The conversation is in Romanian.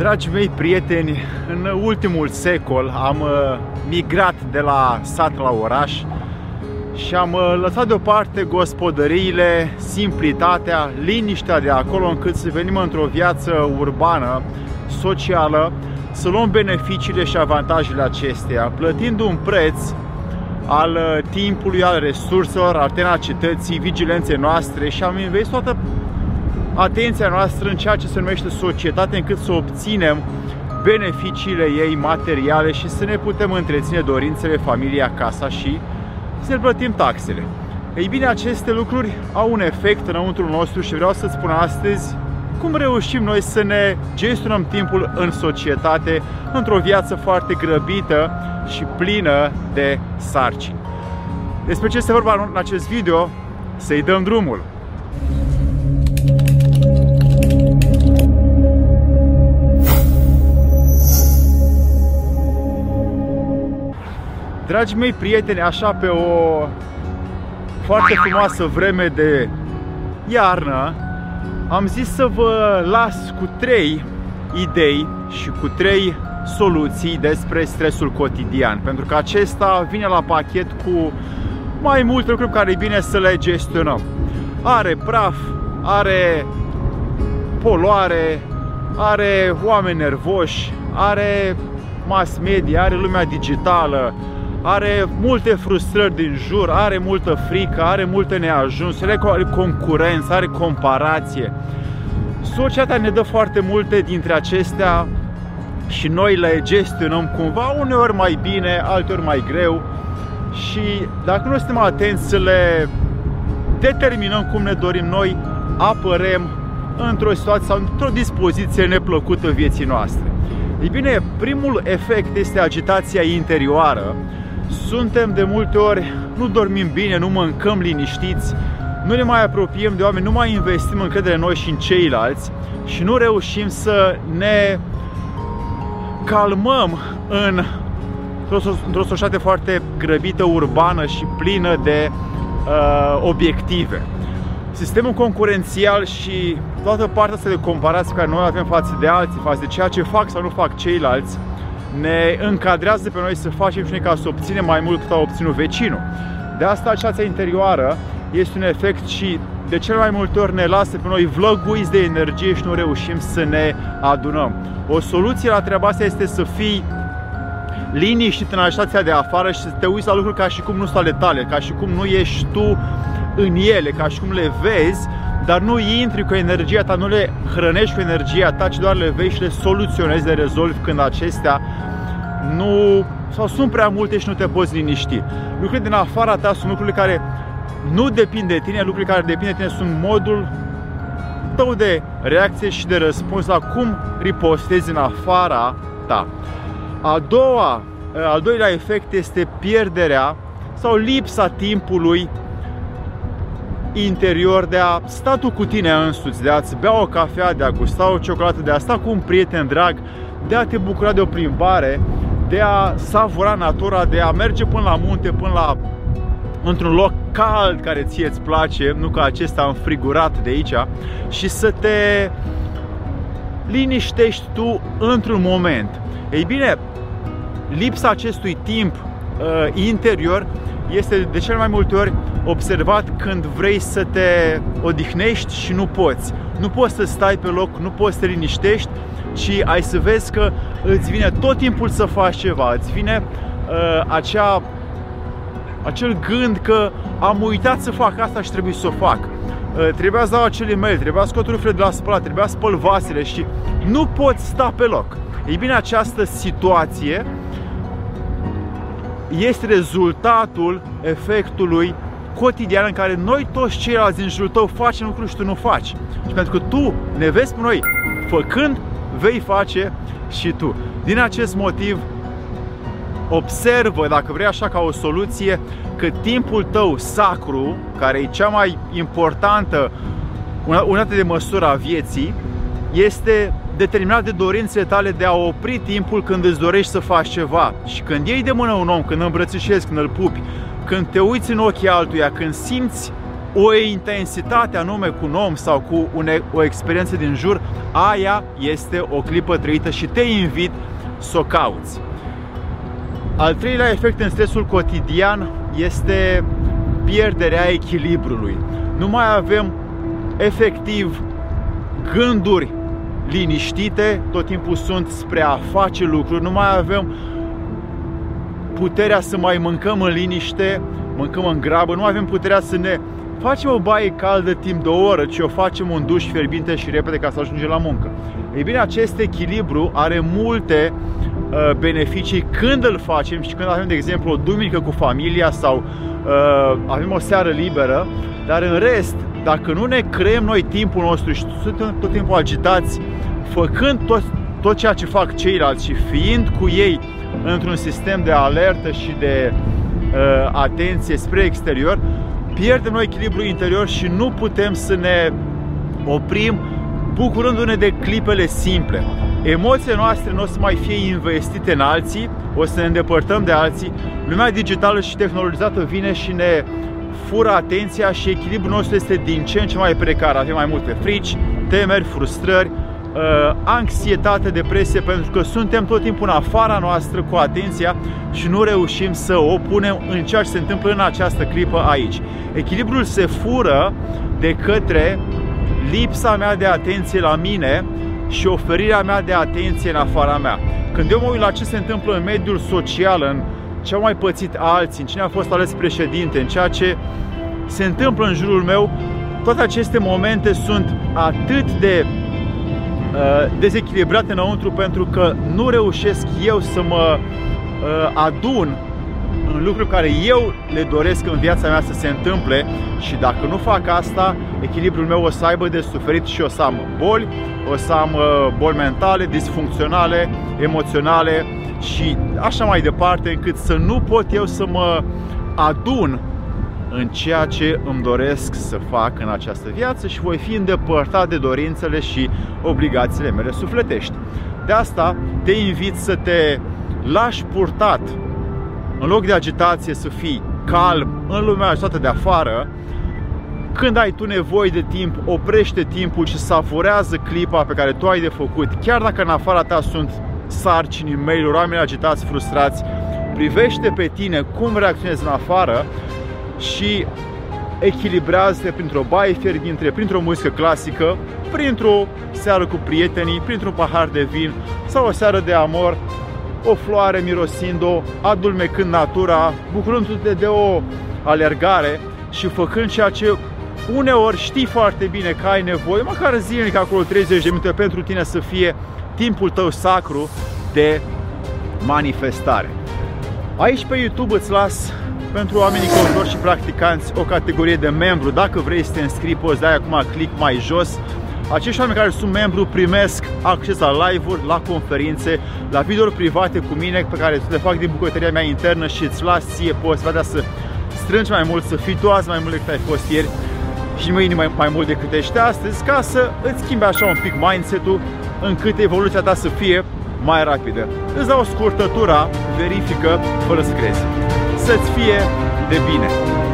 Dragii mei prieteni, în ultimul secol am uh, migrat de la sat la oraș și am uh, lăsat deoparte gospodăriile, simplitatea, liniștea de acolo încât să venim într-o viață urbană, socială, să luăm beneficiile și avantajele acesteia, plătind un preț al uh, timpului, al resurselor, al tenacității, vigilenței noastre și am investit toată atenția noastră în ceea ce se numește societate încât să obținem beneficiile ei materiale și să ne putem întreține dorințele, familia, casa și să ne plătim taxele. Ei bine, aceste lucruri au un efect înăuntru nostru și vreau să-ți spun astăzi cum reușim noi să ne gestionăm timpul în societate într-o viață foarte grăbită și plină de sarcini. Despre ce este vorba în acest video? Să-i dăm drumul! Dragii mei prieteni, așa pe o foarte frumoasă vreme de iarnă, am zis să vă las cu trei idei și cu trei soluții despre stresul cotidian, pentru că acesta vine la pachet cu mai multe lucruri care e bine să le gestionăm. Are praf, are poluare, are oameni nervoși, are mass media, are lumea digitală, are multe frustrări din jur, are multă frică, are multe neajunsuri, are concurență, are comparație. Societatea ne dă foarte multe dintre acestea și noi le gestionăm cumva, uneori mai bine, alteori mai greu și dacă nu suntem atenți să le determinăm cum ne dorim noi, apărem într-o situație sau într-o dispoziție neplăcută vieții noastre. Ei bine, primul efect este agitația interioară suntem de multe ori, nu dormim bine, nu mâncăm liniștiți, nu ne mai apropiem de oameni, nu mai investim încredere în noi și în ceilalți și nu reușim să ne calmăm în într-o societate foarte grăbită, urbană și plină de uh, obiective. Sistemul concurențial și toată partea asta de comparație care noi avem față de alții, față de ceea ce fac sau nu fac ceilalți, ne încadrează pe noi să facem și noi ca să obținem mai mult cât a obținut vecinul. De asta această interioară este un efect și de cel mai multe ori ne lasă pe noi vlăguiți de energie și nu reușim să ne adunăm. O soluție la treaba asta este să fii liniștit în agitația de afară și să te uiți la lucruri ca și cum nu sunt ale tale, ca și cum nu ești tu în ele, ca și cum le vezi, dar nu intri cu energia ta, nu le hrănești cu energia ta, ci doar le vezi și le soluționezi, le rezolvi când acestea nu sau sunt prea multe și nu te poți liniști. Lucrurile din afara ta sunt lucrurile care nu depind de tine, lucrurile care depind de tine sunt modul tău de reacție și de răspuns la cum ripostezi în afara ta. A doua, al doilea efect este pierderea sau lipsa timpului interior de a sta tu cu tine însuți, de a-ți bea o cafea, de a gusta o ciocolată, de a sta cu un prieten drag, de a te bucura de o plimbare, de a savura natura, de a merge până la munte, până la într-un loc cald care ție îți place, nu ca acesta înfrigurat de aici, și să te liniștești tu într-un moment. Ei bine, lipsa acestui timp uh, interior este de cel mai multe ori observat când vrei să te odihnești și nu poți. Nu poți să stai pe loc, nu poți să te liniștești, ci ai să vezi că îți vine tot timpul să faci ceva, îți vine uh, acea, acel gând că am uitat să fac asta și trebuie să o fac. Uh, trebuia să dau acel e-mail, trebuia să scot rufle de la spălat, trebuia să spăl vasele și nu poți sta pe loc. Ei bine, această situație este rezultatul efectului cotidian în care noi toți ceilalți din jurul tău facem lucruri și tu nu faci. Și pentru că tu ne vezi pe noi făcând, vei face și tu. Din acest motiv, observă, dacă vrei așa ca o soluție, că timpul tău sacru, care e cea mai importantă unitate de măsură a vieții, este determinat de dorințele tale de a opri timpul când îți dorești să faci ceva. Și când iei de mână un om, când îl îmbrățișezi, când îl pupi, când te uiți în ochii altuia, când simți o intensitate anume cu un om sau cu une, o experiență din jur, aia este o clipă trăită și te invit să o cauți. Al treilea efect în stresul cotidian este pierderea echilibrului. Nu mai avem efectiv gânduri liniștite, tot timpul sunt spre a face lucruri, nu mai avem puterea să mai mâncăm în liniște, mâncăm în grabă, nu avem puterea să ne facem o baie caldă timp de o oră, ci o facem un duș fierbinte și repede ca să ajungem la muncă. Ei bine, acest echilibru are multe uh, beneficii când îl facem și când avem, de exemplu, o duminică cu familia sau uh, avem o seară liberă, dar în rest, dacă nu ne creăm noi timpul nostru și suntem tot timpul agitați, făcând tot, tot ceea ce fac ceilalți și fiind cu ei într-un sistem de alertă și de uh, atenție spre exterior, pierdem noi echilibru interior și nu putem să ne oprim bucurându-ne de clipele simple. Emoțiile noastre nu o să mai fie investite în alții, o să ne îndepărtăm de alții. Lumea digitală și tehnologizată vine și ne fură atenția și echilibrul nostru este din ce în ce mai precar. Avem mai multe frici, temeri, frustrări, uh, anxietate, depresie, pentru că suntem tot timpul în afara noastră cu atenția și nu reușim să o punem în ceea ce se întâmplă în această clipă aici. Echilibrul se fură de către lipsa mea de atenție la mine și oferirea mea de atenție în afara mea. Când eu mă uit la ce se întâmplă în mediul social, în ce au mai pățit alții, în cine a fost ales președinte, în ceea ce se întâmplă în jurul meu, toate aceste momente sunt atât de uh, dezechilibrate înăuntru pentru că nu reușesc eu să mă uh, adun în lucruri care eu le doresc în viața mea să se întâmple și dacă nu fac asta, echilibrul meu o să aibă de suferit și o să am boli, o să am uh, boli mentale, disfuncționale, emoționale și așa mai departe, încât să nu pot eu să mă adun în ceea ce îmi doresc să fac în această viață și voi fi îndepărtat de dorințele și obligațiile mele sufletești. De asta te invit să te lași purtat în loc de agitație să fii calm în lumea agitată de afară, când ai tu nevoie de timp, oprește timpul și savurează clipa pe care tu ai de făcut, chiar dacă în afara ta sunt sarcini, mail oameni agitați, frustrați, privește pe tine cum reacționezi în afară și echilibrează-te printr-o baie fierbinte, printr-o muzică clasică, printr-o seară cu prietenii, printr-un pahar de vin sau o seară de amor o floare mirosind-o, adulmecând natura, bucurându-te de o alergare și făcând ceea ce uneori știi foarte bine că ai nevoie, măcar zilnic acolo 30 de minute pentru tine să fie timpul tău sacru de manifestare. Aici pe YouTube îți las pentru oamenii căutori și practicanți o categorie de membru. Dacă vrei să te înscrii, poți dai acum click mai jos acești oameni care sunt membru primesc acces la live-uri, la conferințe, la videouri private cu mine pe care le fac din bucătăria mea internă și îți las ție posibilitatea să strângi mai mult, să fii tu azi mai mult decât ai fost ieri și mâine mai, mai mult decât ești astăzi ca să îți schimbi așa un pic mindset-ul încât evoluția ta să fie mai rapidă. Îți dau o scurtătură, verifică fără să crezi. Să-ți fie de bine!